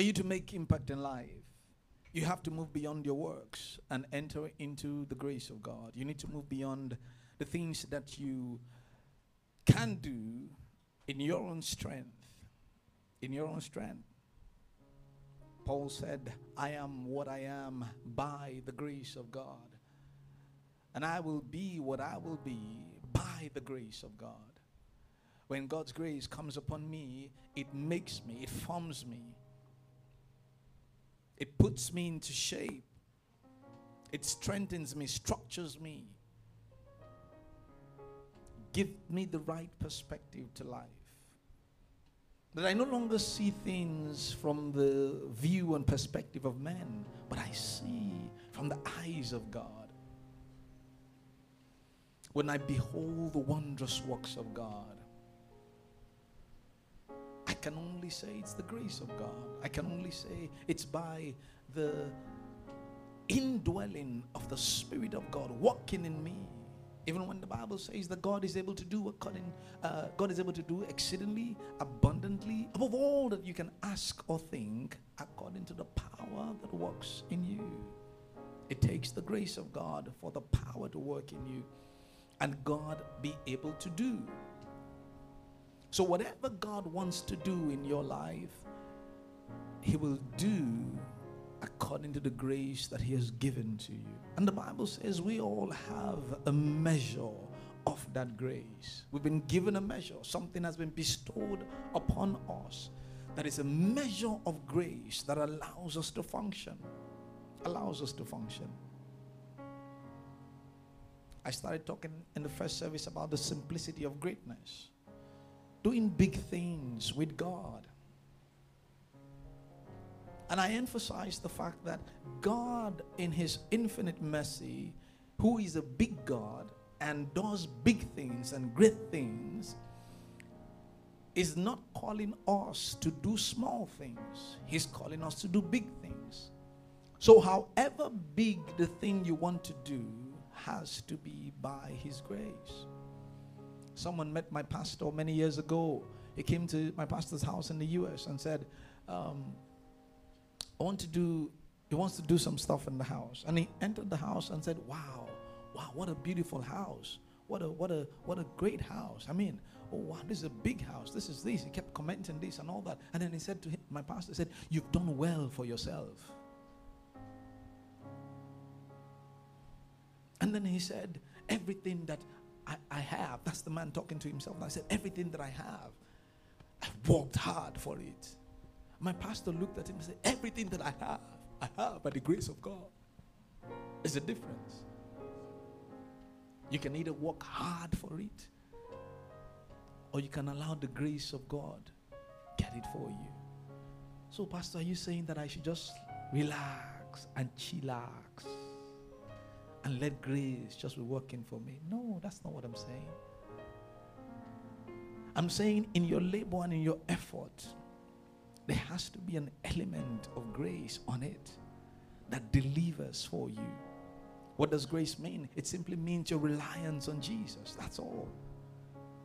For you to make impact in life. You have to move beyond your works and enter into the grace of God. You need to move beyond the things that you can do in your own strength. In your own strength. Paul said, I am what I am by the grace of God. And I will be what I will be by the grace of God. When God's grace comes upon me, it makes me, it forms me, it puts me into shape, it strengthens me, structures me, give me the right perspective to life. That I no longer see things from the view and perspective of men, but I see from the eyes of God. When I behold the wondrous works of God, I can only say it's the grace of God. I can only say it's by the indwelling of the Spirit of God working in me. Even when the Bible says that God is able to do according, uh, God is able to do exceedingly abundantly above all that you can ask or think, according to the power that works in you. It takes the grace of God for the power to work in you and God be able to do. So, whatever God wants to do in your life, He will do according to the grace that He has given to you. And the Bible says we all have a measure of that grace. We've been given a measure, something has been bestowed upon us that is a measure of grace that allows us to function. Allows us to function. I started talking in the first service about the simplicity of greatness. Doing big things with God. And I emphasize the fact that God, in His infinite mercy, who is a big God and does big things and great things, is not calling us to do small things. He's calling us to do big things. So, however big the thing you want to do, has to be by His grace. Someone met my pastor many years ago. He came to my pastor's house in the US and said, um, I want to do, he wants to do some stuff in the house. And he entered the house and said, Wow, wow, what a beautiful house. What a what a what a great house. I mean, oh wow, this is a big house. This is this. He kept commenting this and all that. And then he said to him, my pastor said, You've done well for yourself. And then he said, Everything that I, I, have, that's the man talking to himself. I said, Everything that I have, I've worked hard for it. My pastor looked at him and said, Everything that I have, I have by the grace of God. There's a difference. You can either work hard for it, or you can allow the grace of God get it for you. So, Pastor, are you saying that I should just relax and chillax? And let grace just be working for me. No, that's not what I'm saying. I'm saying in your labor and in your effort, there has to be an element of grace on it that delivers for you. What does grace mean? It simply means your reliance on Jesus. That's all.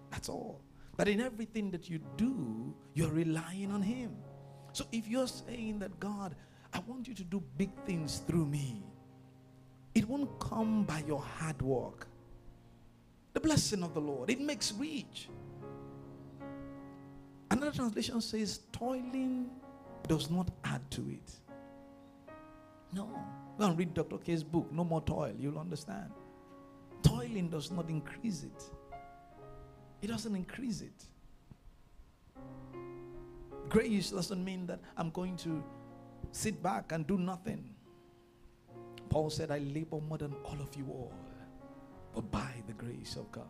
That's all. That in everything that you do, you're relying on Him. So if you're saying that, God, I want you to do big things through me, it won't come by your hard work. The blessing of the Lord, it makes rich. Another translation says, toiling does not add to it. No. Go and read Dr. K's book, No More Toil. You'll understand. Toiling does not increase it, it doesn't increase it. Grace doesn't mean that I'm going to sit back and do nothing. Paul said, I labor more than all of you all, but by the grace of God.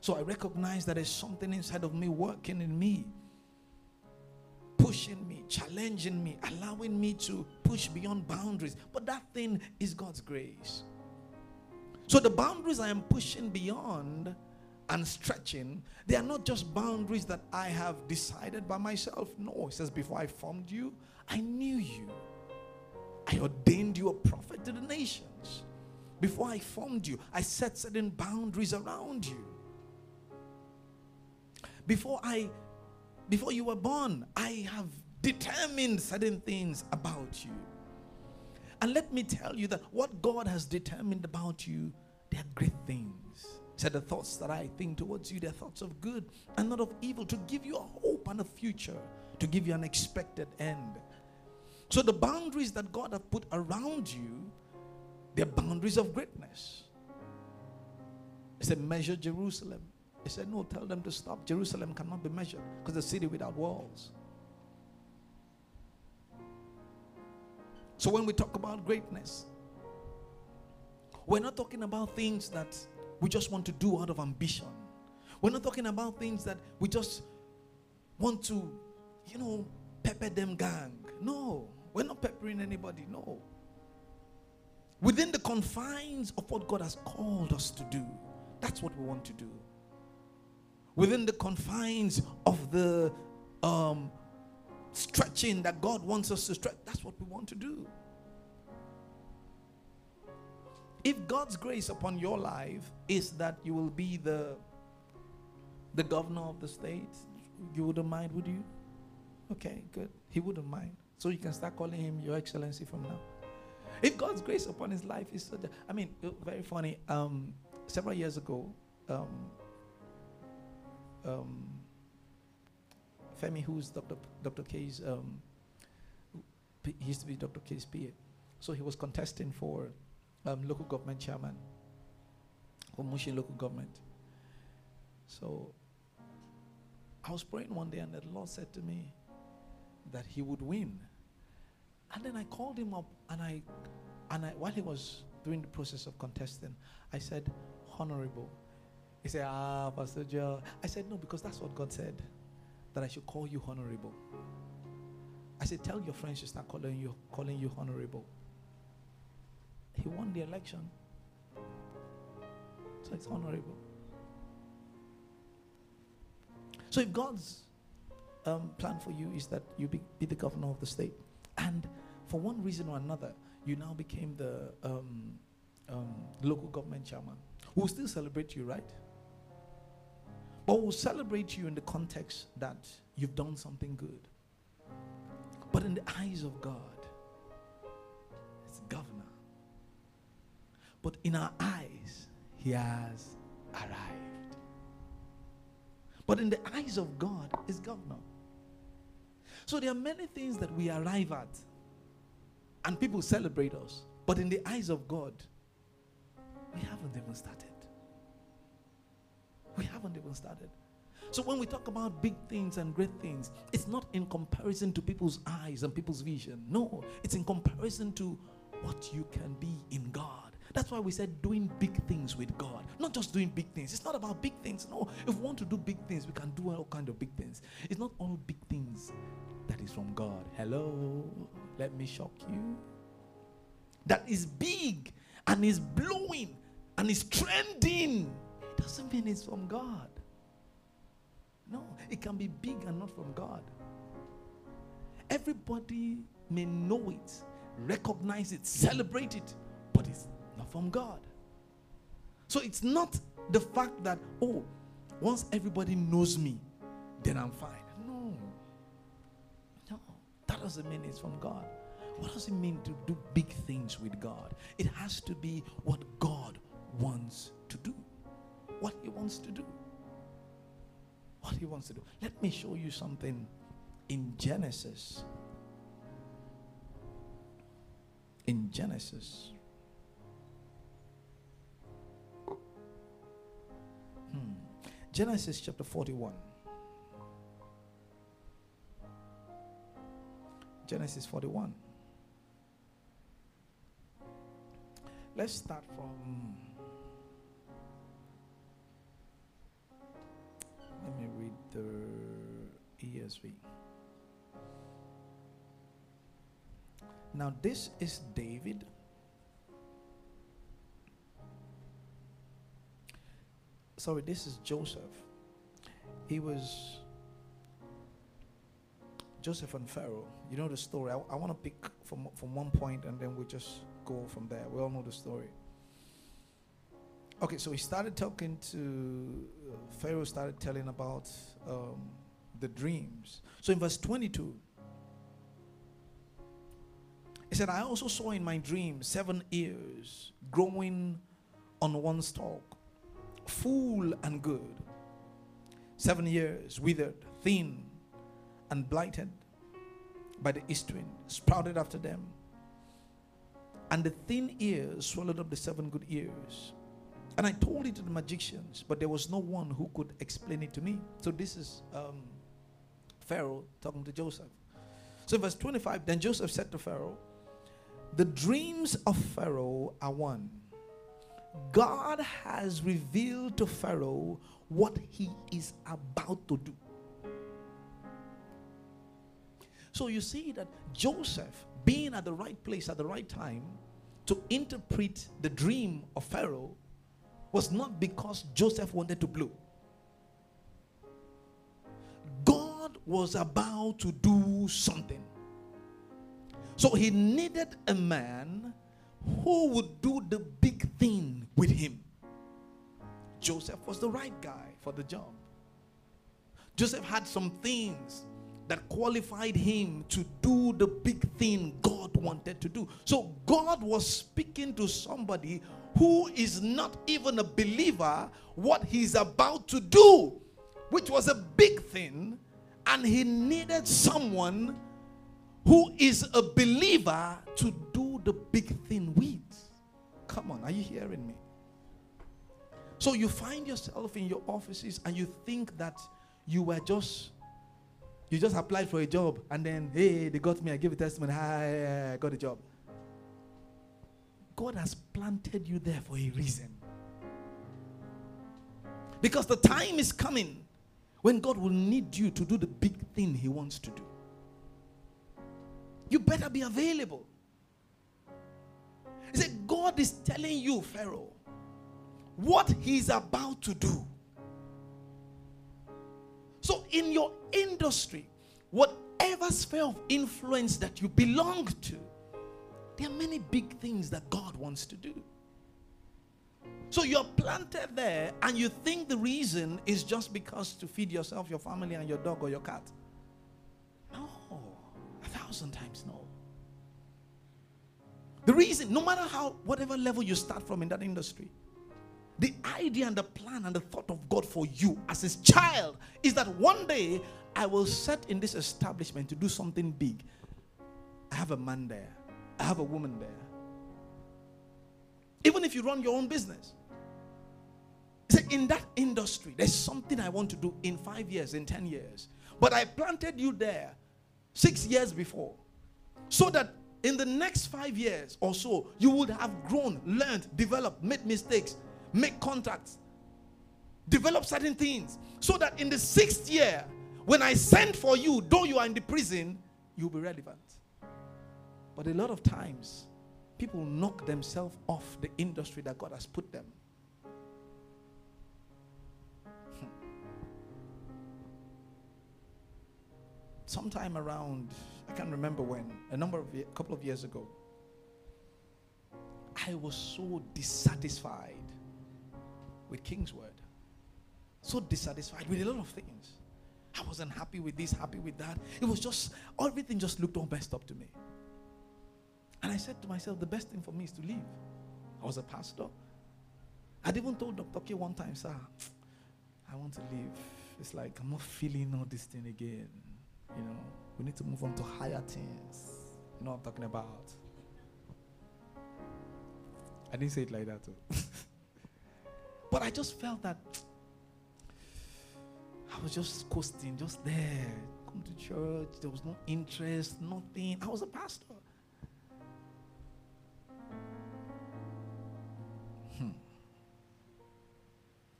So I recognize that there's something inside of me working in me, pushing me, challenging me, allowing me to push beyond boundaries. But that thing is God's grace. So the boundaries I am pushing beyond and stretching, they are not just boundaries that I have decided by myself. No, it says, Before I formed you, I knew you. I ordained you a prophet to the nations. Before I formed you, I set certain boundaries around you. Before I before you were born, I have determined certain things about you. And let me tell you that what God has determined about you, they are great things. Said, The thoughts that I think towards you, they're thoughts of good and not of evil, to give you a hope and a future, to give you an expected end. So the boundaries that God has put around you, they're boundaries of greatness. He said, Measure Jerusalem. He said, No, tell them to stop. Jerusalem cannot be measured because the city without walls. So when we talk about greatness, we're not talking about things that we just want to do out of ambition. We're not talking about things that we just want to, you know, pepper them gang. No, we're not peppering anybody. No. Within the confines of what God has called us to do, that's what we want to do. Within the confines of the um, stretching that God wants us to stretch. That's what we want to do. If God's grace upon your life is that you will be the the governor of the state, you wouldn't mind, would you? Okay, good. He wouldn't mind. So you can start calling him Your Excellency from now. If God's grace upon his life is such I mean, very funny. Um, several years ago, um, um, Femi, who's Dr. Dr. K's, um, he used to be Dr. K's PA. So he was contesting for um, local government chairman for Mushin local government. So I was praying one day, and the Lord said to me that he would win. And then I called him up, and I, and I, while he was doing the process of contesting, I said, "Honorable." He said, "Ah, Pastor Joe." I said, "No, because that's what God said." that I should call you honorable. I said, tell your friends to start calling you calling you honorable. He won the election. So it's honorable. So if God's um, plan for you is that you be, be, the governor of the state, and for one reason or another, you now became the um, um, local government chairman, we'll still celebrate you, right? But we'll celebrate you in the context that you've done something good. But in the eyes of God, it's governor. But in our eyes, he has arrived. But in the eyes of God, is governor. So there are many things that we arrive at, and people celebrate us. But in the eyes of God, we haven't even started. We haven't even started. So when we talk about big things and great things, it's not in comparison to people's eyes and people's vision. No, it's in comparison to what you can be in God. That's why we said doing big things with God, not just doing big things. It's not about big things. No, if we want to do big things, we can do all kind of big things. It's not all big things that is from God. Hello, let me shock you. That is big and is blowing and is trending It doesn't mean it's from God. No, it can be big and not from God. Everybody may know it, recognize it, celebrate it, but it's not from God. So it's not the fact that, oh, once everybody knows me, then I'm fine. No. That doesn't mean it's from God. What does it mean to do big things with God? It has to be what God wants to do what He wants to do. What He wants to do. Let me show you something in Genesis. In Genesis. Hmm. Genesis chapter 41. Genesis 41. Let's start from. Let me read the ESV. Now, this is David. Sorry, this is Joseph. He was Joseph and Pharaoh. You know the story. I, I want to pick from, from one point and then we just go from there. We all know the story. Okay, so he started talking to uh, Pharaoh, started telling about um, the dreams. So in verse 22, he said, I also saw in my dream seven ears growing on one stalk, full and good. Seven years withered, thin, and blighted by the east wind, sprouted after them. And the thin ears swallowed up the seven good ears. And I told it to the magicians, but there was no one who could explain it to me. So this is um, Pharaoh talking to Joseph. So, verse 25 Then Joseph said to Pharaoh, The dreams of Pharaoh are one. God has revealed to Pharaoh what he is about to do. So you see that Joseph, being at the right place at the right time to interpret the dream of Pharaoh, was not because Joseph wanted to blow. God was about to do something. So he needed a man who would do the big thing with him. Joseph was the right guy for the job. Joseph had some things that qualified him to do the big thing God wanted to do. So God was speaking to somebody who is not even a believer what he's about to do, which was a big thing, and he needed someone who is a believer to do the big thing with. Come on, are you hearing me? So you find yourself in your offices and you think that you were just you just applied for a job and then hey they got me i gave a testimony hi i got a job. God has planted you there for a reason. Because the time is coming when god will need you to do the big thing he wants to do. You better be available. He said god is telling you pharaoh what he's about to do so, in your industry, whatever sphere of influence that you belong to, there are many big things that God wants to do. So, you're planted there, and you think the reason is just because to feed yourself, your family, and your dog or your cat. No, a thousand times no. The reason, no matter how, whatever level you start from in that industry, the idea and the plan and the thought of God for you as his child is that one day I will set in this establishment to do something big. I have a man there, I have a woman there. Even if you run your own business, Say, in that industry, there's something I want to do in five years, in 10 years. But I planted you there six years before so that in the next five years or so, you would have grown, learned, developed, made mistakes, make contacts, develop certain things, so that in the sixth year, when I send for you, though you are in the prison, you'll be relevant. But a lot of times, people knock themselves off the industry that God has put them. Hmm. Sometime around, I can't remember when, a number of a couple of years ago, I was so dissatisfied with Kingsword. So dissatisfied with a lot of things. I wasn't happy with this, happy with that. It was just, everything just looked all messed up to me. And I said to myself, the best thing for me is to leave. I was a pastor. I'd even told Dr. K one time, sir, I want to leave. It's like I'm not feeling all this thing again. You know, we need to move on to higher things. You know what I'm talking about? I didn't say it like that. But I just felt that I was just coasting, just there. Come to church. There was no interest, nothing. I was a pastor. Hmm.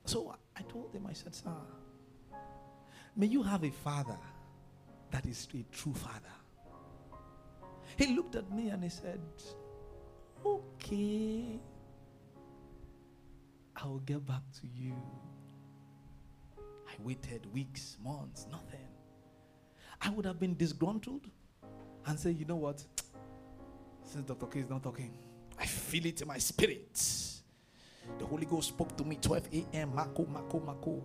So I told him, I said, Sir, may you have a father That is a true father. He looked at me and he said, Okay, I'll get back to you. I waited weeks, months, nothing. I would have been disgruntled and say, You know what? Since Dr. K is not talking, I feel it in my spirit. The Holy Ghost spoke to me 12 a.m. Mako, Mako, Mako.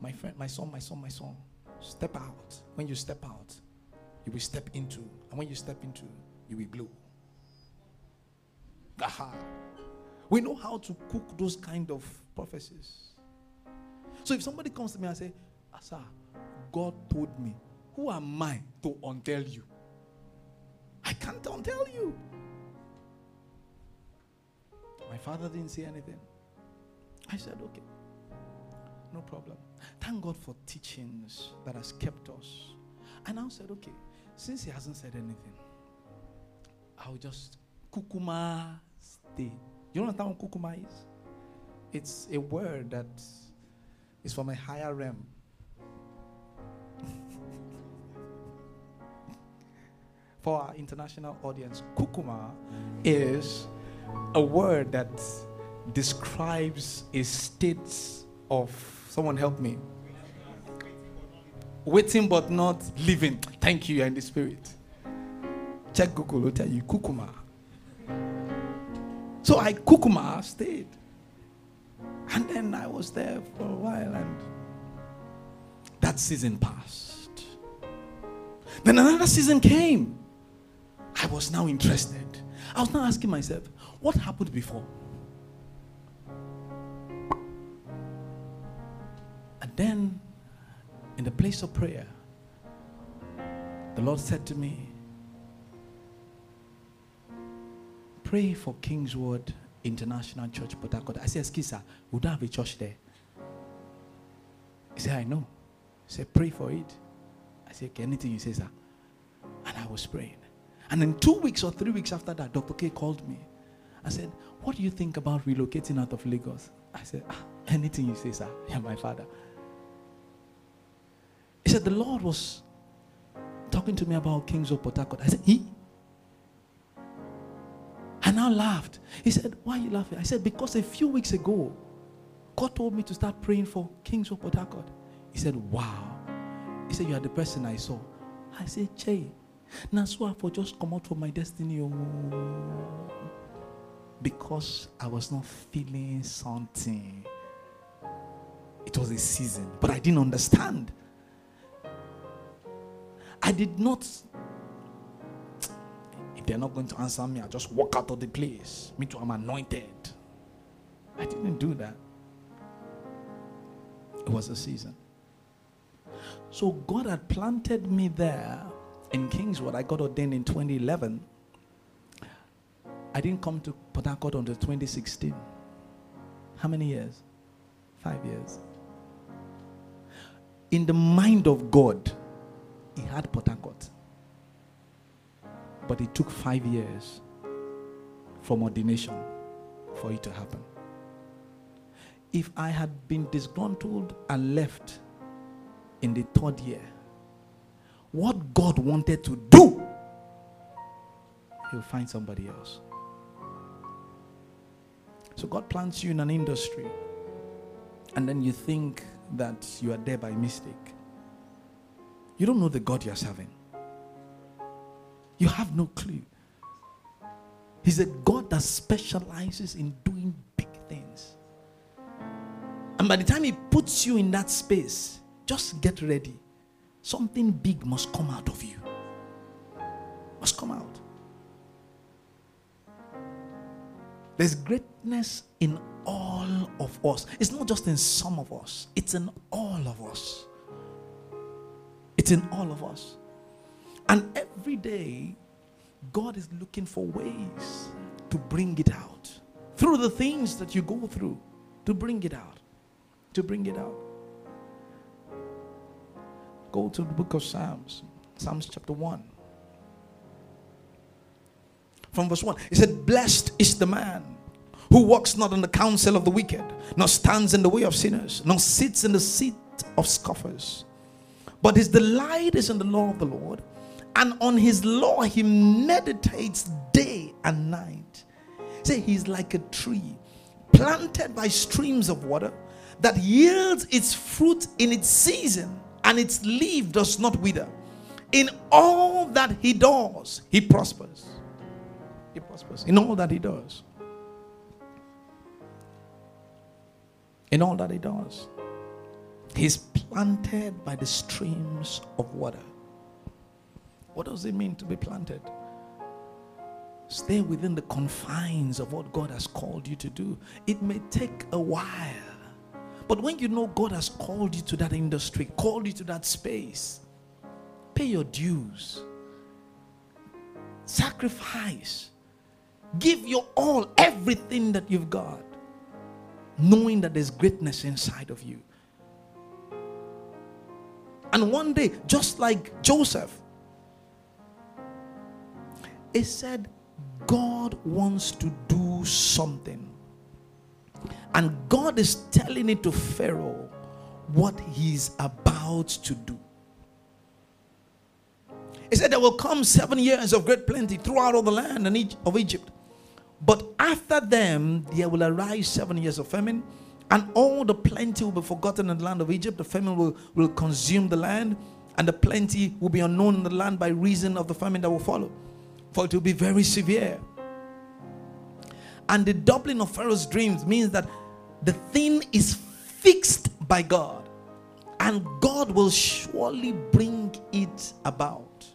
My friend, my son, my son, my son. Step out. When you step out, you will step into. And when you step into, you will blow. Aha. We know how to cook those kind of prophecies. So if somebody comes to me and say, ah, Asa, God told me, who am I to untell you? I can't untell you. My father didn't say anything. I said, okay, no problem. Thank God for teachings that has kept us. And I said, okay, since he hasn't said anything, I'll just kukuma stay. You know what kukuma is? It's a word that is from a higher realm. For our international audience, kukuma is a word that describes a state of someone help me waiting but not living thank you You're in the spirit check google will tell you kukuma so i kukuma stayed and then i was there for a while and that season passed. Then another season came. I was now interested. I was now asking myself what happened before? And then, in the place of prayer, the Lord said to me, Pray for Kingsword International Church, Port Harcourt. I said, Skisa, we don't have a church there. He said, I know. He said, Pray for it. I said, Okay, anything you say, sir. And I was praying. And then two weeks or three weeks after that, Dr. K called me. I said, What do you think about relocating out of Lagos? I said, ah, Anything you say, sir. You're my father. He said, The Lord was talking to me about Kingsword Port Harcourt. I said, He? Laughed. He said, Why are you laughing? I said, Because a few weeks ago, God told me to start praying for Kingsword Port Harcourt. He said, Wow. He said, You are the person I saw. I said, Che, I for just come out from my destiny. Oh, because I was not feeling something. It was a season, but I didn't understand. I did not. They're not going to answer me, I just walk out of the place. Me too, I'm anointed. I didn't do that. It was a season. So God had planted me there in Kingsword. I got ordained in 2011. I didn't come to Port until 2016. How many years? Five years. In the mind of God, he had Port. But it took five years from ordination for it to happen. If I had been disgruntled and left in the third year, what God wanted to do, He'll find somebody else. So God plants you in an industry, and then you think that you are there by mistake. You don't know the God you're serving. You have no clue. He's a God that specializes in doing big things. And by the time He puts you in that space, just get ready. Something big must come out of you. Must come out. There's greatness in all of us. It's not just in some of us, it's in all of us. It's in all of us. And every day, God is looking for ways to bring it out through the things that you go through, to bring it out. To bring it out. Go to the book of Psalms, Psalms chapter 1. From verse 1, it said, Blessed is the man who walks not in the counsel of the wicked, nor stands in the way of sinners, nor sits in the seat of scoffers But his delight is in the law of the Lord, and on his law he meditates day and night. Say he's like a tree planted by streams of water that yields its fruit in its season, and its leaf does not wither. In all that he does, he prospers. He prospers in all that he does. In all that he does. He's planted by the streams of water. What does it mean to be planted? Stay within the confines of what God has called you to do. It may take a while. But when you know God has called you to that industry, called you to that space, pay your dues, sacrifice, give your all, everything that you've got, knowing that there's greatness inside of you. And one day, just like Joseph, it said, God wants to do something. And God is telling it to Pharaoh what he's about to do. He said, There will come seven years of great plenty throughout all the land of Egypt. But after them, there will arise seven years of famine, and all the plenty will be forgotten in the land of Egypt. The famine will, will consume the land, and the plenty will be unknown in the land by reason of the famine that will follow. For it will be very severe. And the doubling of Pharaoh's dreams means that the thing is fixed by God, and God will surely bring it about.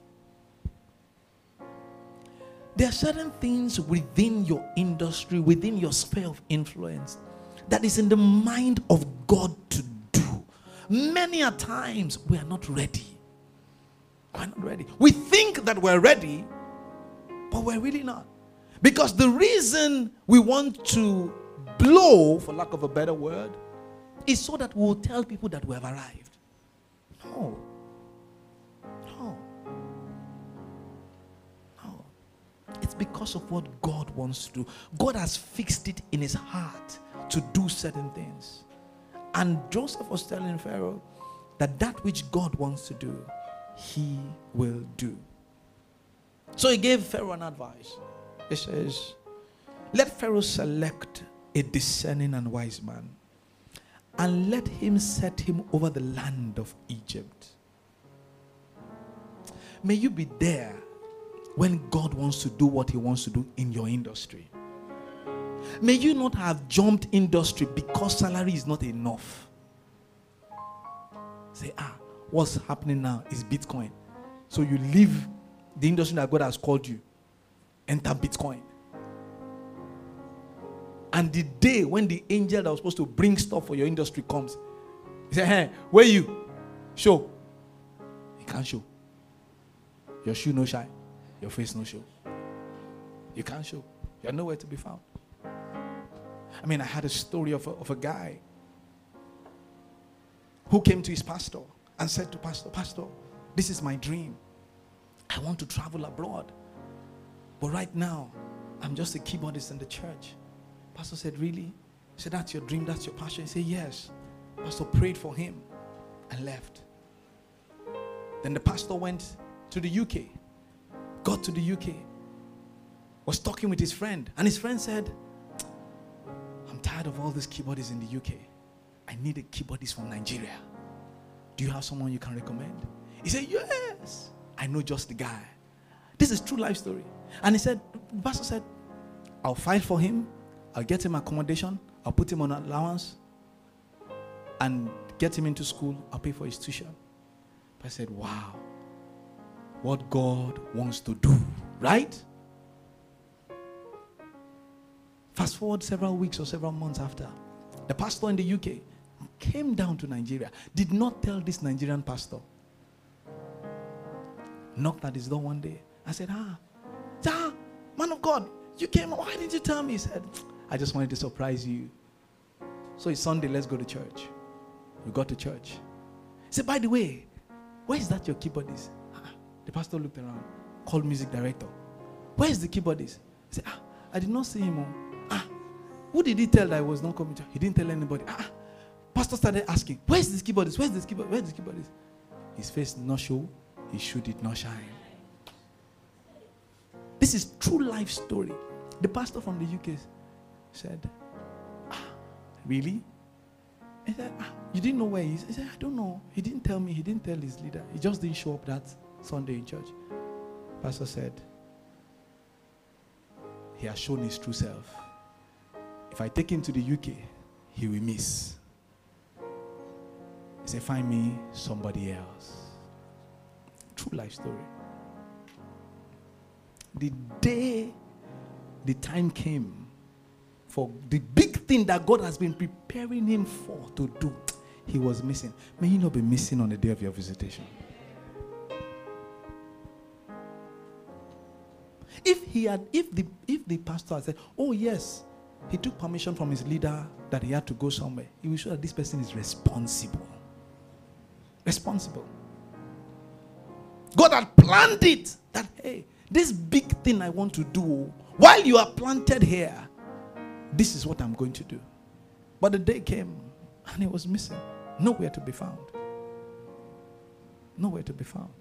There are certain things within your industry, within your sphere of influence, that is in the mind of God to do. Many a times we are not ready. We're not ready. We think that we're ready, but we're really not. Because the reason we want to blow, for lack of a better word, is so that we'll tell people that we have arrived. No. No. No. It's because of what God wants to do. God has fixed it in his heart to do certain things. And Joseph was telling Pharaoh that that which God wants to do, he will do. So he gave Pharaoh an advice. He says, Let Pharaoh select a discerning and wise man, and let him set him over the land of Egypt. May you be there when God wants to do what he wants to do in your industry. May you not have jumped industry because salary is not enough. Say, ah, what's happening now is Bitcoin. So you leave the industry that God has called you, enter Bitcoin. And the day when the angel that was supposed to bring stuff for your industry comes, he said, Hey, where you? Show. He can't show. Your shoe no shine. Your face no show. You can't show. You're nowhere to be found. I mean, I had a story of a, of a guy who came to his pastor and said to Pastor, Pastor, this is my dream. I want to travel abroad. But right now, I'm just a keyboardist in the church. Pastor said, Really? He said, That's your dream, that's your passion. He said, Yes. Pastor prayed for him and left. Then the pastor went to the UK, got to the UK, was talking with his friend, and his friend said, I'm tired of all these keyboardists in the UK. I need a keyboardist from Nigeria. Do you have someone you can recommend? He said, Yes. I know just the guy. This is true life story. And he said, the pastor said, I'll fight for him I'll get him accommodation, I'll put him on allowance, and get him into school, I'll pay for his tuition. But I said, wow, what God wants to do, right? Fast forward several weeks or several months after, the pastor in the UK came down to Nigeria, did not tell this Nigerian pastor. Knocked at his door one day. I said, Ah, ah man of God, you came. Why didn't you tell me? He said, I just wanted to surprise you. So it's Sunday, let's go to church. We got to church. He said, by the way, where is that your keyboardist? Ah, the pastor looked around, called music director. Where is the keyboardist? He said, ah, I did not see him. Oh. Ah, who did he tell that I was not coming to? He didn't tell anybody. Ah, pastor started asking, where's this keyboardist? Where's this keyboardist? Where's this keyboardist? His face not show, his shoe did not shine. This is true life story. The pastor from the UK said, ah, Really? He said, ah, You didn't know where he is? He said, I don't know. He didn't tell me. He didn't tell his leader. He just didn't show up that Sunday in church. Pastor said, He has shown his true self. If I take him to the UK, he will miss. He said, Find me somebody else. True life story. The day the time came for the big thing that God has been preparing him for to do, he was missing. May you not be missing on the day of your visitation. If he had, if the if the pastor had said, Oh yes, he took permission from his leader that he had to go somewhere, he will show that this person is responsible. Responsible. God had planned it that hey, this big thing I want to do while you are planted here, this is what I'm going to do. But the day came and he was missing, nowhere to be found. Nowhere to be found.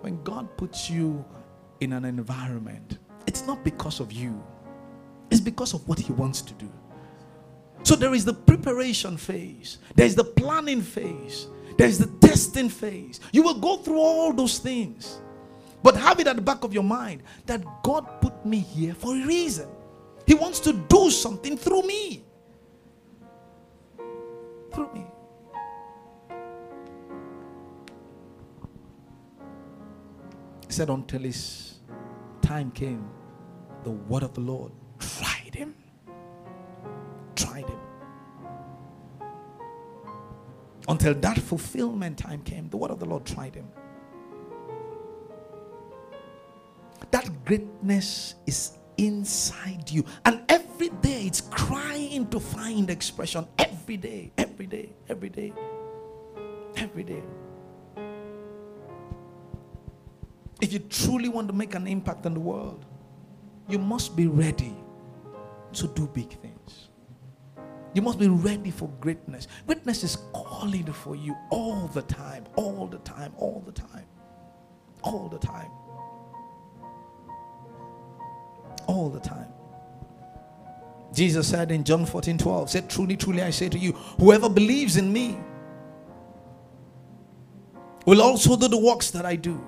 When God puts you in an environment, it's not because of you, it's because of what He wants to do. So there is the preparation phase, there's the planning phase, there's the testing phase. You will go through all those things. But have it at the back of your mind that God put me here for a reason. He wants to do something through me. Through me. He said, until his time came, the word of the Lord tried him. Until that fulfillment time came, the word of the Lord tried him. That greatness is inside you. And every day it's crying to find expression. Every day, every day, every day, every day. If you truly want to make an impact on the world, you must be ready to do big things. You must be ready for greatness. Greatness is calling for you all the time, all the time, all the time, all the time, all the time. Jesus said in John 14 12, said, Truly, truly, I say to you, whoever believes in me will also do the works that I do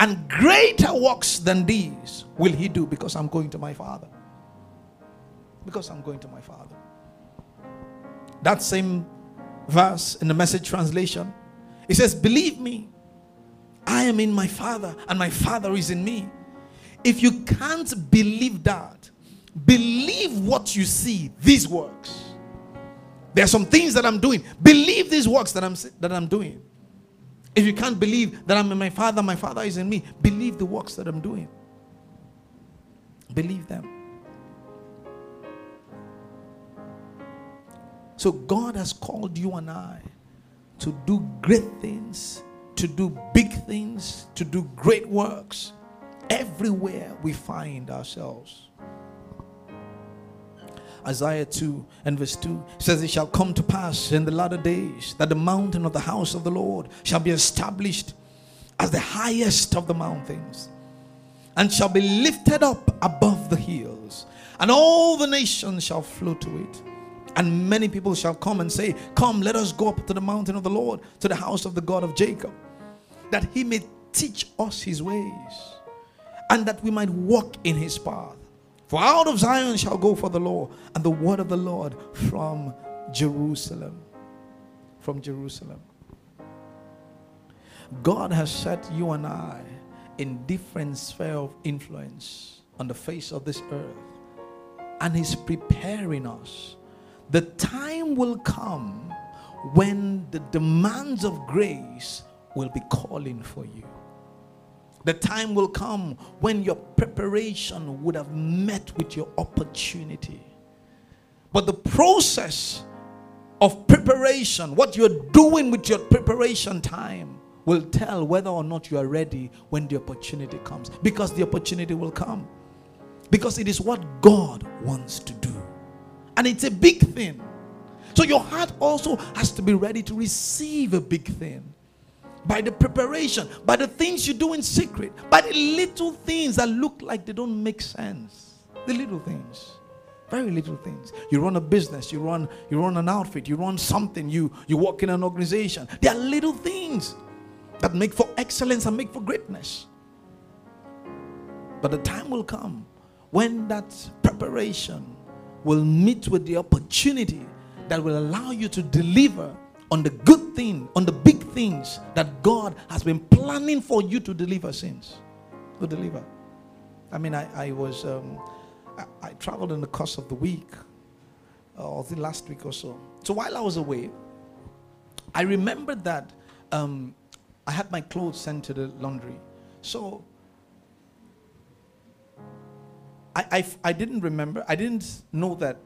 and greater works than these will he do because I'm going to my Father. Because I'm going to my Father. That same verse in the message translation, it says, Believe me, I am in my Father, and my Father is in me. If you can't believe that, believe what you see, these works. There are some things that I'm doing. Believe these works that I'm that I'm doing. If you can't believe that I'm in my Father, my Father is in me, believe the works that I'm doing. Believe them. So God has called you and I to do great things, to do big things, to do great works everywhere we find ourselves. Isaiah 2 and verse 2 says, It shall come to pass in the latter days that the mountain of the house of the Lord shall be established as the highest of the mountains and shall be lifted up above the hills, and all the nations shall flow to it. And many people shall come and say, Come, let us go up to the mountain of the Lord, to the house of the God of Jacob, that he may teach us his ways, and that we might walk in his path. For out of Zion shall go for the law, and the word of the Lord from Jerusalem. From Jerusalem. God has set you and I in different sphere of influence on the face of this earth, and He's preparing us. The time will come when the demands of grace will be calling for you. The time will come when your preparation would have met with your opportunity. But the process of preparation, what you're doing with your preparation time, will tell whether or not you are ready when the opportunity comes. Because the opportunity will come. Because it is what God wants to do. And it's a big thing. So your heart also has to be ready to receive a big thing. By the preparation, by the things you do in secret, by the little things that look like they don't make sense. The little things. Very little things. You run a business, you run, you run an outfit, you run something, you, you work in an organization. There are little things that make for excellence and make for greatness. But the time will come when that preparation will meet with the opportunity that will allow you to deliver on the good thing, on the big things that God has been planning for you to deliver since. To deliver. I mean, I, I was, um, I, I, traveled in the course of the week, uh, or the last week or so. So while I was away, I remembered that um, I had my clothes sent to the laundry. So I, I, I didn't remember, I didn't know that,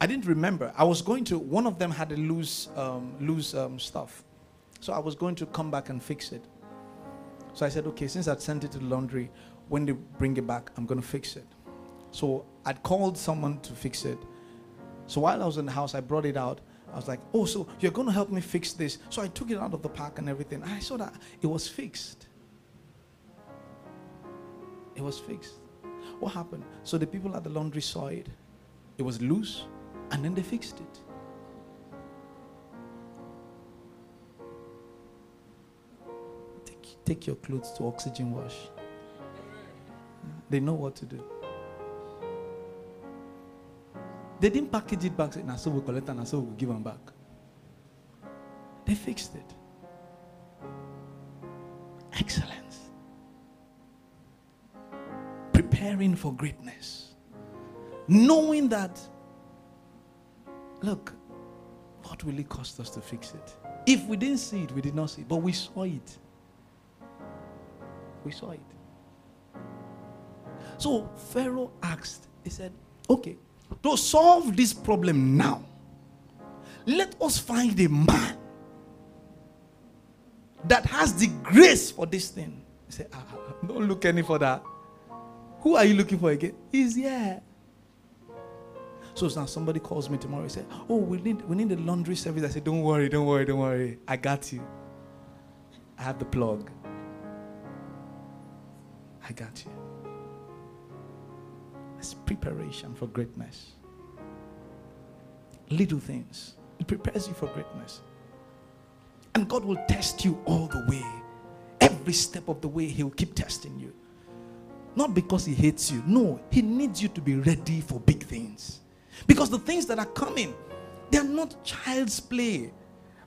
I didn't remember. I was going to, one of them had a loose, um, loose um, stuff. So I was going to come back and fix it. So I said, okay, since I'd sent it to the laundry, when they bring it back, I'm going to fix it. So I'd called someone to fix it. So while I was in the house, I brought it out. I was like, oh, so you're going to help me fix this. So I took it out of the pack and everything. I saw that it was fixed. It was fixed. What happened? So the people at the laundry saw it. It was loose, and then they fixed it. Take, take your clothes to oxygen wash. They know what to do. They didn't package it back, now so we'll collect and so we'll give them back. They fixed it. Excellent. Preparing for greatness. Knowing that, look, what will it cost us to fix it? If we didn't see it, we did not see it, but we saw it. We saw it. So Pharaoh asked, he said, okay, to solve this problem now, let us find a man that has the grace for this thing. He said, ah, don't look any further. Who are you looking for again? He's here. So now somebody calls me tomorrow and say, Oh, we need we need the laundry service. I said, Don't worry, don't worry, don't worry. I got you. I have the plug. I got you. It's preparation for greatness. Little things. It prepares you for greatness. And God will test you all the way. Every step of the way, He'll keep testing you. Not because he hates you. No, he needs you to be ready for big things. Because the things that are coming, they are not child's play.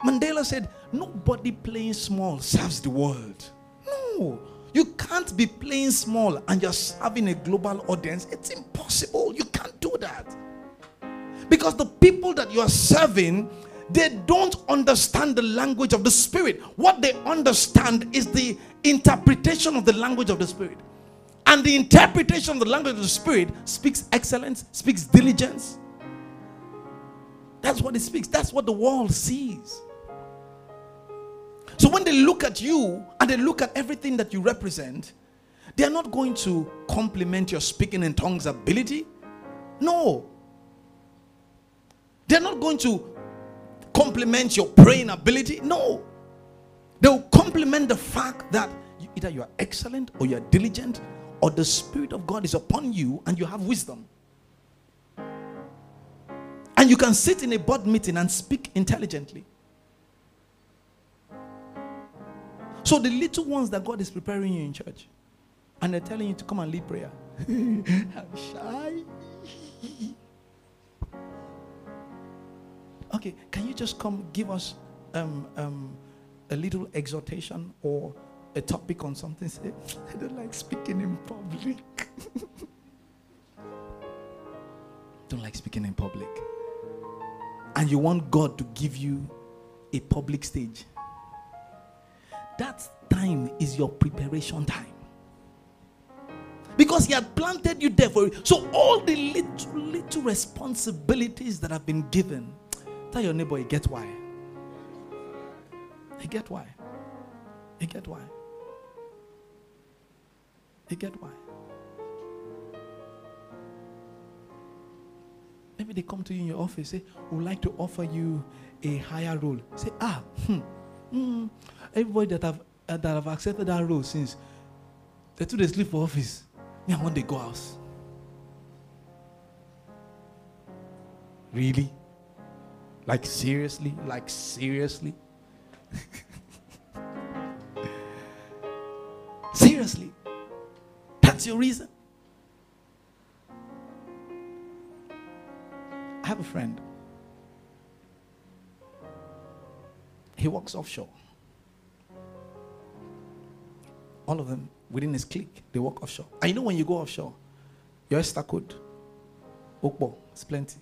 Mandela said, Nobody playing small serves the world. No, you can't be playing small and you're serving a global audience. It's impossible. You can't do that. Because the people that you are serving, they don't understand the language of the spirit. What they understand is the interpretation of the language of the spirit. And the interpretation of the language of the Spirit speaks excellence, speaks diligence. That's what it speaks. That's what the world sees. So when they look at you and they look at everything that you represent, they are not going to compliment your speaking in tongues ability. No. They're not going to compliment your praying ability. No. They'll compliment the fact that either you are excellent or you are diligent or the Spirit of God is upon you and you have wisdom. And you can sit in a board meeting and speak intelligently. So the little ones that God is preparing you in church, and they're telling you to come and lead prayer. I'm shy. okay, can you just come give us um, um, a little exhortation or a topic on something, say, I don't like speaking in public. don't like speaking in public. And you want God to give you a public stage. That time is your preparation time. Because He had planted you there for it. So, all the little, little responsibilities that have been given, tell your neighbor, you get why. You get why. You get why. You get why? Maybe they come to you in your office, say, would like to offer you a higher role. Say, ah, hmm, hmm, everybody that have uh, that have accepted that role since they two days sleep for office. I want they go house. Really? Like seriously? Like seriously? seriously? That's your reason? I have a friend. He works offshore. All of them within his clique, they work offshore. I know when you go offshore, your Esther code, Okpo, it's plenty.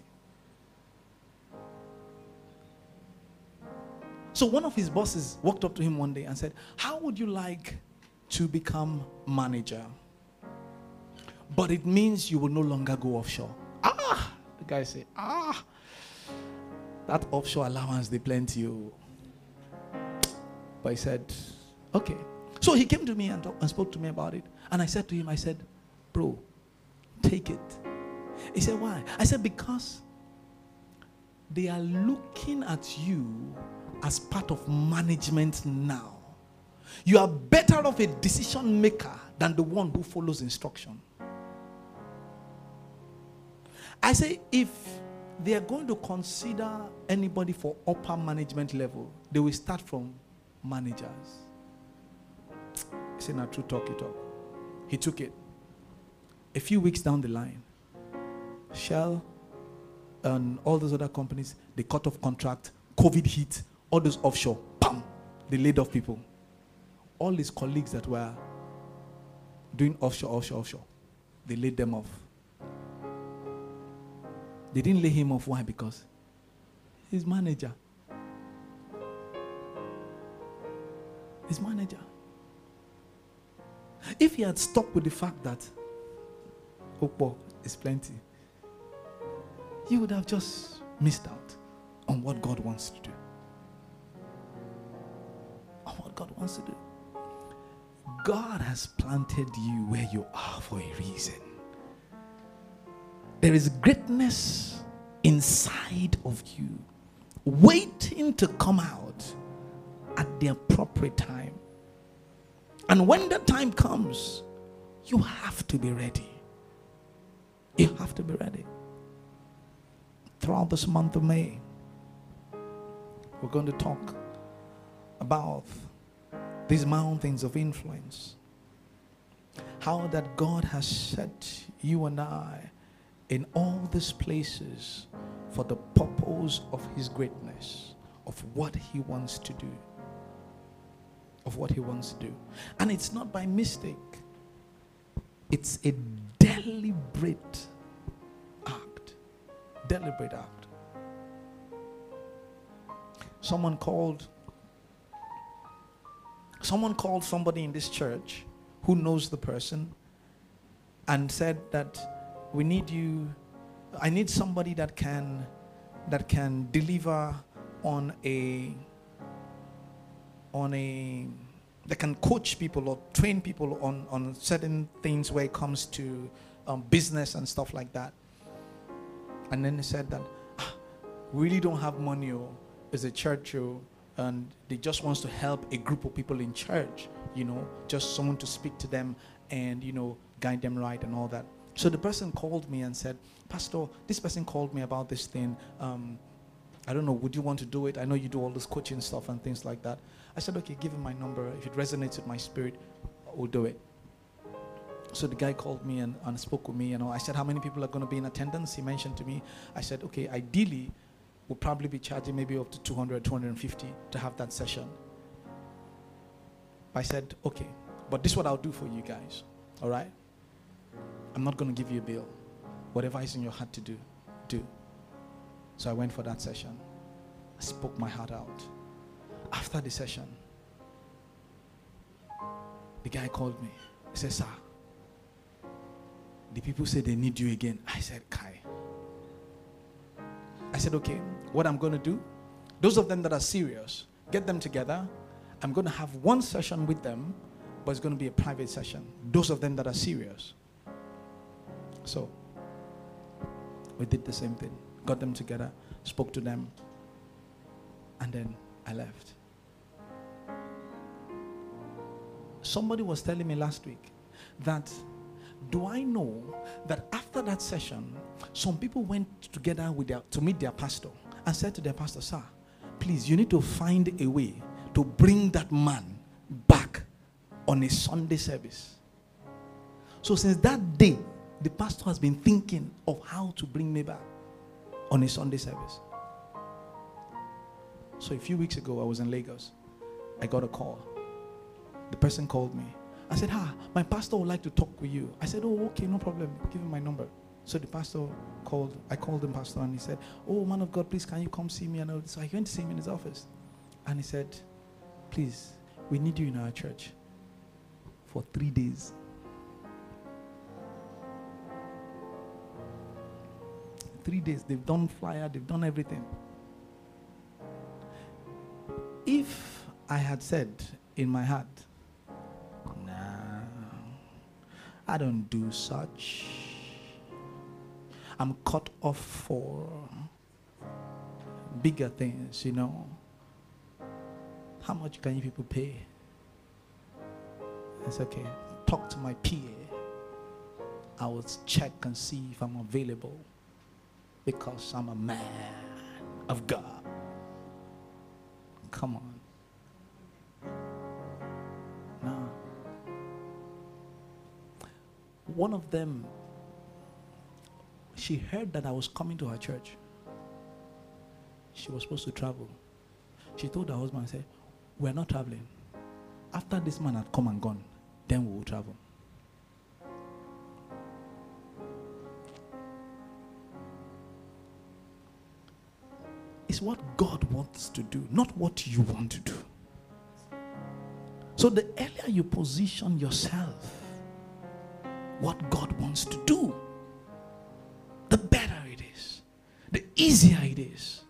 So one of his bosses walked up to him one day and said, How would you like to become manager? But it means you will no longer go offshore. Ah! The guy said, Ah! That offshore allowance, they plenty. Oh. But he said, Okay. So he came to me and, talk, and spoke to me about it. And I said to him, I said, Bro, take it. He said, Why? I said, Because they are looking at you as part of management now. You are better of a decision maker than the one who follows instruction. I say, if they are going to consider anybody for upper management level, they will start from managers. He said, "Now, true talk, it talk." He took it. A few weeks down the line, Shell and all those other companies, they cut off contract. COVID hit all those offshore, bam, they laid off people. All his colleagues that were doing offshore, offshore, offshore, they laid them off. They didn't lay him off. Why? Because his manager. His manager. If he had stuck with the fact that Okpo is plenty, he would have just missed out on what God wants to do. On what God wants to do. God has planted you where you are for a reason. There is greatness inside of you waiting to come out at the appropriate time. And when the time comes, you have to be ready. You have to be ready. Throughout this month of May, we're going to talk about these mountains of influence. How that God has set you and I in all these places for the purpose of His greatness, of what He wants to do. Of what He wants to do. And it's not by mistake, it's a deliberate act. Deliberate act. Someone called someone called somebody in this church who knows the person and said that we need you. I need somebody that can that can deliver on a on a that can coach people or train people on on certain things where it comes to um, business and stuff like that. And then they said that ah, we really don't have money or as a church or and they just wants to help a group of people in church you know just someone to speak to them and you know guide them right and all that so the person called me and said pastor this person called me about this thing. Um, i don't know would you want to do it? I know you do all this coaching stuff and things like that. I said okay give him my number. If it resonates with my spirit we'll do it. So the guy called me and, and spoke with me you know. I said how many people are going to be in attendance? He mentioned to me. I said okay ideally we'll probably be charging maybe up to 200 250 to have that session. I said okay but this is what i'll do for you guys all right i'm not going to give you a bill whatever is in your heart to do do so i went for that session i spoke my heart out after the session the guy called me he said sir the people say they need you again i said kai I said, okay, what I'm going to do, those of them that are serious, get them together. I'm going to have one session with them, but it's going to be a private session. Those of them that are serious. So, we did the same thing. got them together, spoke to them, and then I left. Somebody was telling me last week that do I know that after that session, some people went together with their, to meet their pastor and said to their pastor, Sir, please, you need to find a way to bring that man back on a Sunday service. So since that day, the pastor has been thinking of how to bring me back on a Sunday service. So a few weeks ago, I was in Lagos. I got a call. The person called me. I said, Ah, my pastor would like to talk with you. I said, Oh, okay, no problem. Give him my number. So the pastor called, I called the pastor, and he said, Oh, man of God, please, can you come see me? And so I went to see him in his office. And he said, Please, we need you in our church for three days. Three days. They've done flyer, they've done everything. If I had said in my heart, nah, I don't do such. I'm cut off for bigger things, you know. How much can you people pay? It's okay. Talk to my PA. I will check and see if I'm available because I'm a man of God. Come on. No. One of them, she heard that I was coming to her church. She was supposed to travel. She told her husband, I said, We're not traveling. After this man had come and gone, then we will travel. It's what God wants to do, not what you want to do. So the earlier you position yourself, what God wants to do, the better it is, the easier it is.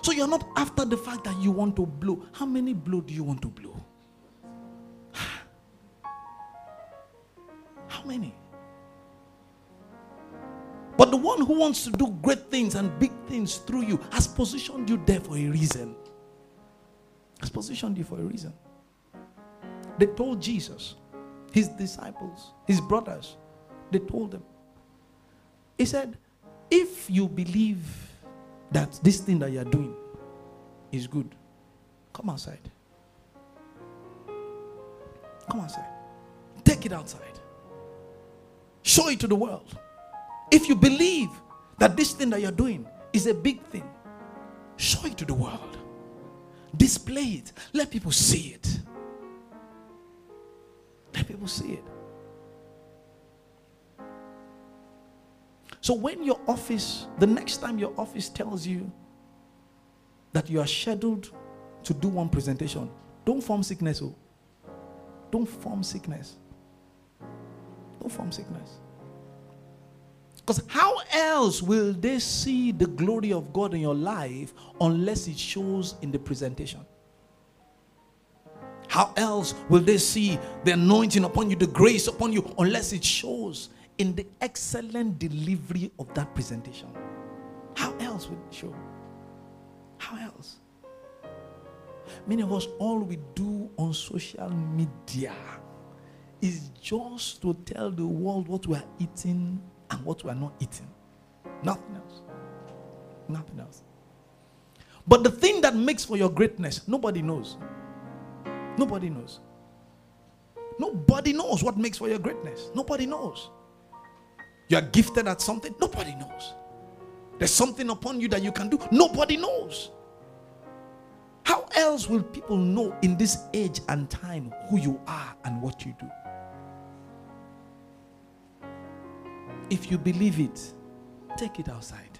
So you're not after the fact that you want to blow. How many blow do you want to blow? The one who wants to do great things and big things through you has positioned you there for a reason. Has positioned you for a reason. They told Jesus, his disciples, his brothers, they told him. He said, If you believe that this thing that you're doing is good, come outside. Come outside. Take it outside. Show it to the world. If you believe that this thing that you're doing is a big thing, show it to the world. Display it. Let people see it. Let people see it. So when your office, the next time your office tells you that you are scheduled to do one presentation, don't form sickness. Oh. Don't form sickness. Don't form sickness. Because how else will they see the glory of God in your life unless it shows in the presentation? How else will they see the anointing upon you, the grace upon you, unless it shows in the excellent delivery of that presentation? How else will it show? How else? Many of us, all we do on social media is just to tell the world what we are eating and what we are not eating. Nothing else. Nothing else. But the thing that makes for your greatness, nobody knows. Nobody knows. Nobody knows what makes for your greatness. Nobody knows. You are gifted at something, nobody knows. There's something upon you that you can do, nobody knows. How else will people know in this age and time who you are and what you do? If you believe it, take it outside.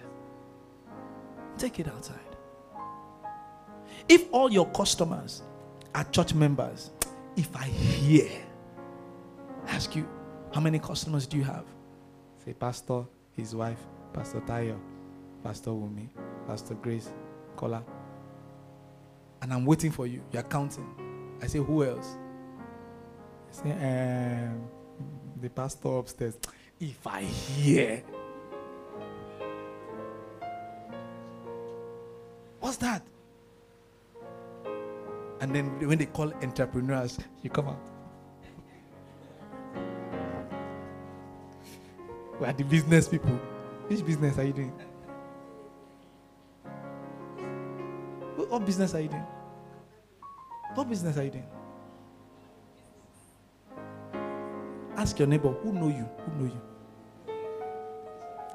Take it outside. If all your customers are church members, if I hear, ask you, how many customers do you have? Say, Pastor, his wife, Pastor Tayo, Pastor Wumi, Pastor Grace, Kola. And I'm waiting for you. You're counting. I say, who else? I say, um, the pastor upstairs. If I hear, What's that? And then when they call entrepreneurs, you come out. We are the business people. Which business are you doing? What business are you doing? What business are you doing? Ask your neighbor, who know you? Who know you?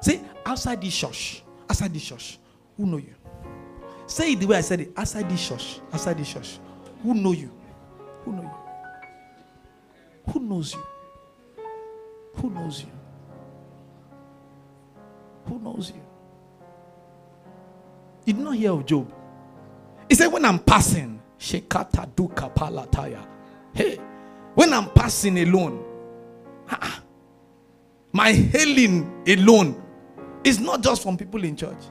Say, outside this church, outside this church, who know you? Say it the way I said it. Outside this church, outside this church, who know you? Who know you? Who knows you? Who knows you? Who knows you? You did not hear of Job. He said, When I'm passing, Shekata duka palataya. Hey, when I'm passing alone, my hailing alone is not just from people in church.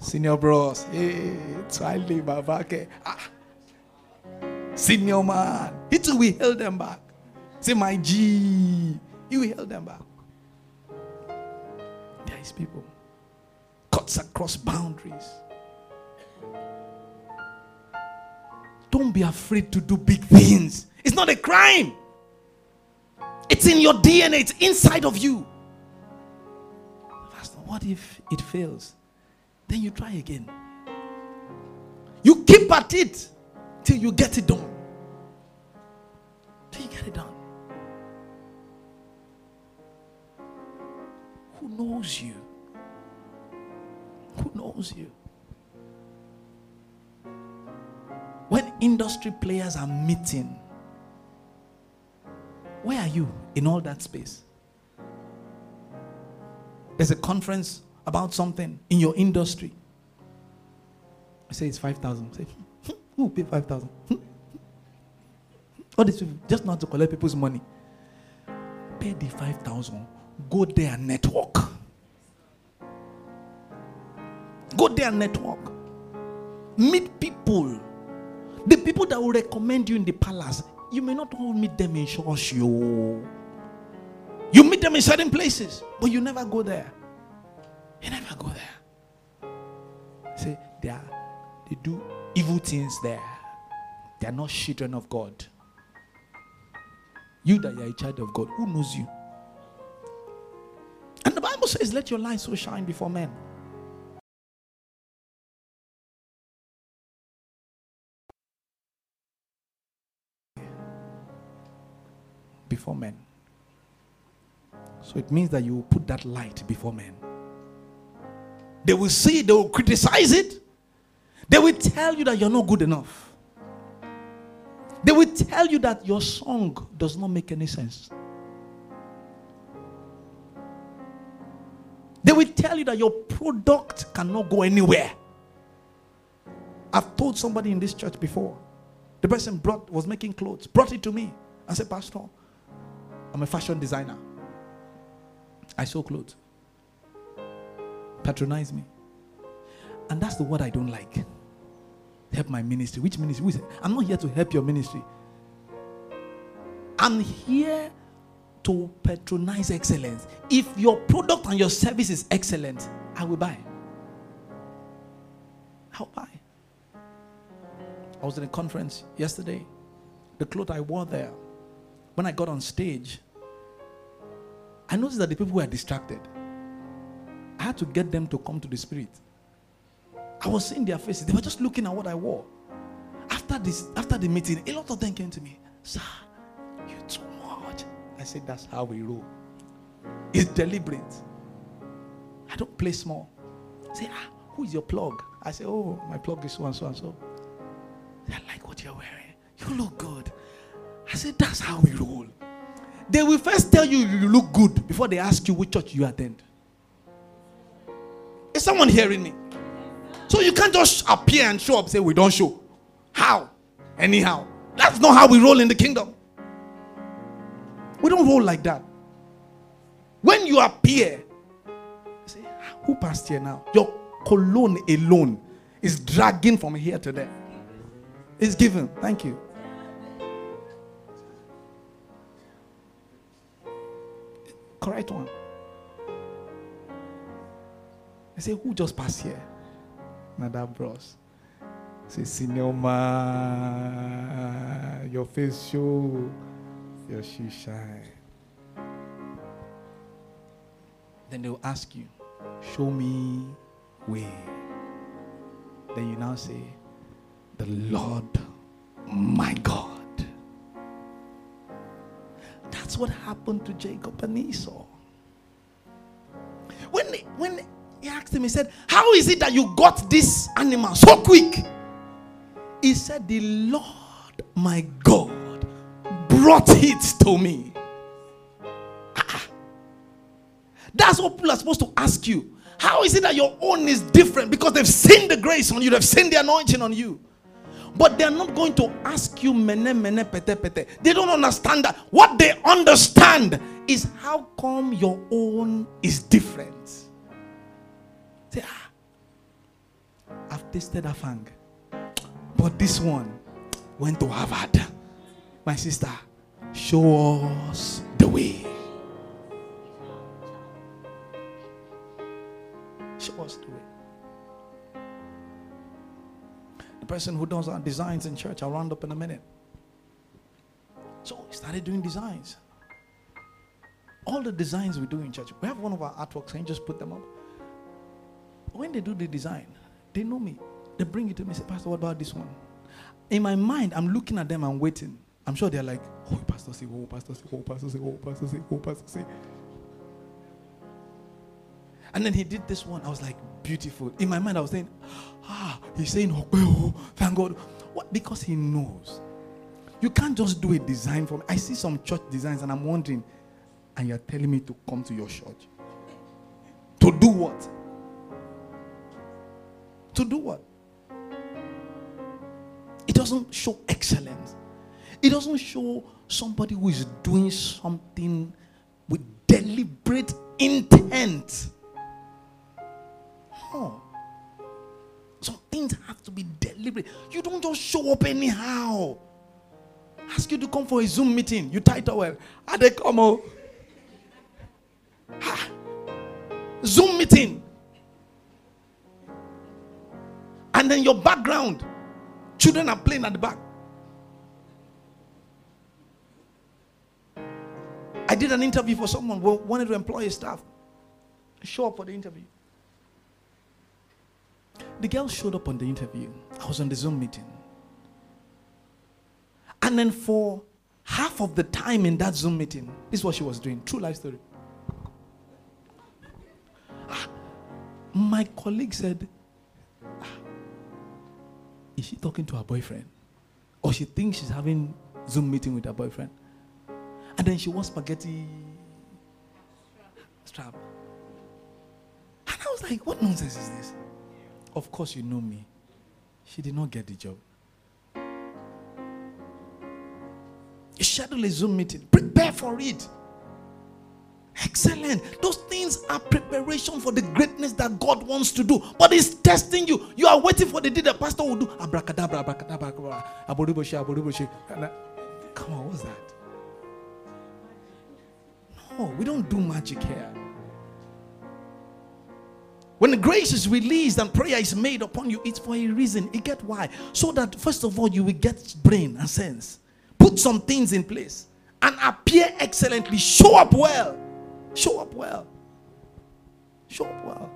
Senior bros, hey, Twile Babake. Ah. Senior man, he too will held them back. Say, my G, he will hold them back. There is people cuts across boundaries. Don't be afraid to do big things. It's not a crime. It's in your DNA, it's inside of you. What if it fails? Then you try again. You keep at it till you get it done. Till you get it done. Who knows you? Who knows you? When industry players are meeting, where are you in all that space? There's a conference about something in your industry. I say it's 5,000. Say, who pay 5,000? Hmm? All these people just not to collect people's money. Pay the 5,000. Go there and network. Go there and network. Meet people. The people that will recommend you in the palace, you may not meet them in church. You, them in certain places, but you never go there. You never go there. See, they are they do evil things there. They are not children of God. You that you are a child of God, who knows you? And the Bible says, Let your light so shine before men. Before men. So it means that you will put that light before men. They will see it, they will criticize it. They will tell you that you're not good enough. They will tell you that your song does not make any sense. They will tell you that your product cannot go anywhere. I've told somebody in this church before. The person brought was making clothes, brought it to me and said, Pastor, I'm a fashion designer. I sew clothes. Patronize me. And that's the word I don't like. Help my ministry. Which ministry? I'm not here to help your ministry. I'm here to patronize excellence. If your product and your service is excellent, I will buy. I'll buy. I was in a conference yesterday. The clothes I wore there, when I got on stage, I noticed that the people were distracted. I had to get them to come to the spirit. I was seeing their faces. They were just looking at what I wore. After this, after the meeting, a lot of them came to me. Sir, you too much. I said, that's how we roll. It's deliberate. I don't play small. Say, ah, who is your plug? I say, oh, my plug is so and so and so. I like what you're wearing. You look good. I said, that's how we roll. They will first tell you you look good before they ask you which church you attend. Is someone hearing me? So you can't just appear and show up say we don't show. How? Anyhow. That's not how we roll in the kingdom. We don't roll like that. When you appear, say, ah, who passed here now? Your cologne alone is dragging from here to there. It's given. Thank you. Correct one. I say, who just passed here? That bros. Say, Sinoma, your face show, your shoe shine. Then they'll ask you, Show me way. Then you now say, The Lord my God. That's what happened to Jacob and Esau. When, when he asked him, he said, How is it that you got this animal so quick? He said, The Lord my God brought it to me. Ah. That's what people are supposed to ask you. How is it that your own is different? Because they've seen the grace on you, they've seen the anointing on you. But they're not going to ask you mene mene pete pete. They don't understand that. What they understand is how come your own is different. Say, ah, I've tasted afang, but this one went to Harvard. My sister, show us the way. Show us the way. The person who does our designs in church, I'll round up in a minute. So we started doing designs. All the designs we do in church, we have one of our artworks, and just put them up? When they do the design, they know me. They bring it to me, say, Pastor, what about this one? In my mind, I'm looking at them and waiting. I'm sure they're like, oh, Pastor, say, oh, Pastor, say, oh, Pastor, say, oh, Pastor, say, oh, Pastor, say. Oh, And then he did this one. I was like, beautiful. In my mind, I was saying, ah, he's saying, oh, thank God. What? Because he knows. You can't just do a design for me. I see some church designs and I'm wondering, and you're telling me to come to your church. To do what? To do what? It doesn't show excellence. It doesn't show somebody who is doing something with deliberate intent. No. Some things have to be deliberate. You don't just show up anyhow. Ask you to come for a Zoom meeting. You title well. Are they come out? Ha. Zoom meeting. And then your background. Children are playing at the back. I did an interview for someone who wanted to employ a staff. Show up for the interview. The girl showed up on the interview. I was on the Zoom meeting. And then for half of the time in that Zoom meeting, this is what she was doing. True life story. Ah, my colleague said, ah, Is she talking to her boyfriend? Or she thinks she's having Zoom meeting with her boyfriend? And then she wants spaghetti strap. And I was like, What nonsense is this? Of course, you know me. She did not get the job. Schedule a Zoom meeting, prepare for it. Excellent. Those things are preparation for the greatness that God wants to do. But He's testing you. You are waiting for the day the pastor will do. Abracadabra, abracadabra, abracadabra. Come on, what's that? No, we don't do magic here. When grace is released and prayer is made upon you, it's for a reason. You get why? So that first of all, you will get brain and sense. Put some things in place and appear excellently. Show up well. Show up well. Show up well.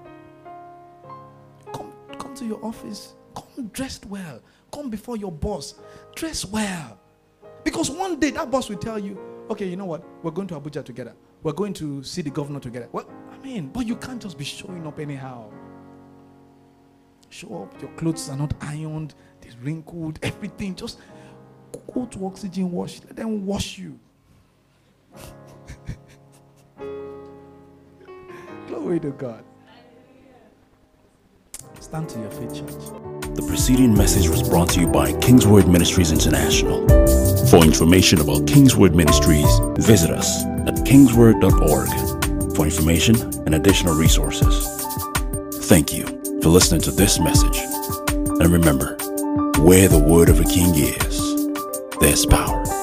Come, come to your office. Come dressed well. Come before your boss. Dress well. Because one day that boss will tell you, okay, you know what? We're going to Abuja together. We're going to see the governor together. Well, I mean, but you can't just be showing up anyhow. Show up. Your clothes are not ironed, they're wrinkled, everything. Just go to oxygen wash. Let them wash you. Glory to God. Stand to your feet, church. The preceding message was brought to you by Kingsword Ministries International. For information about Kingsword Ministries, visit us at kingsword.org for information and additional resources. Thank you for listening to this message. And remember, where the word of a king is, there's power.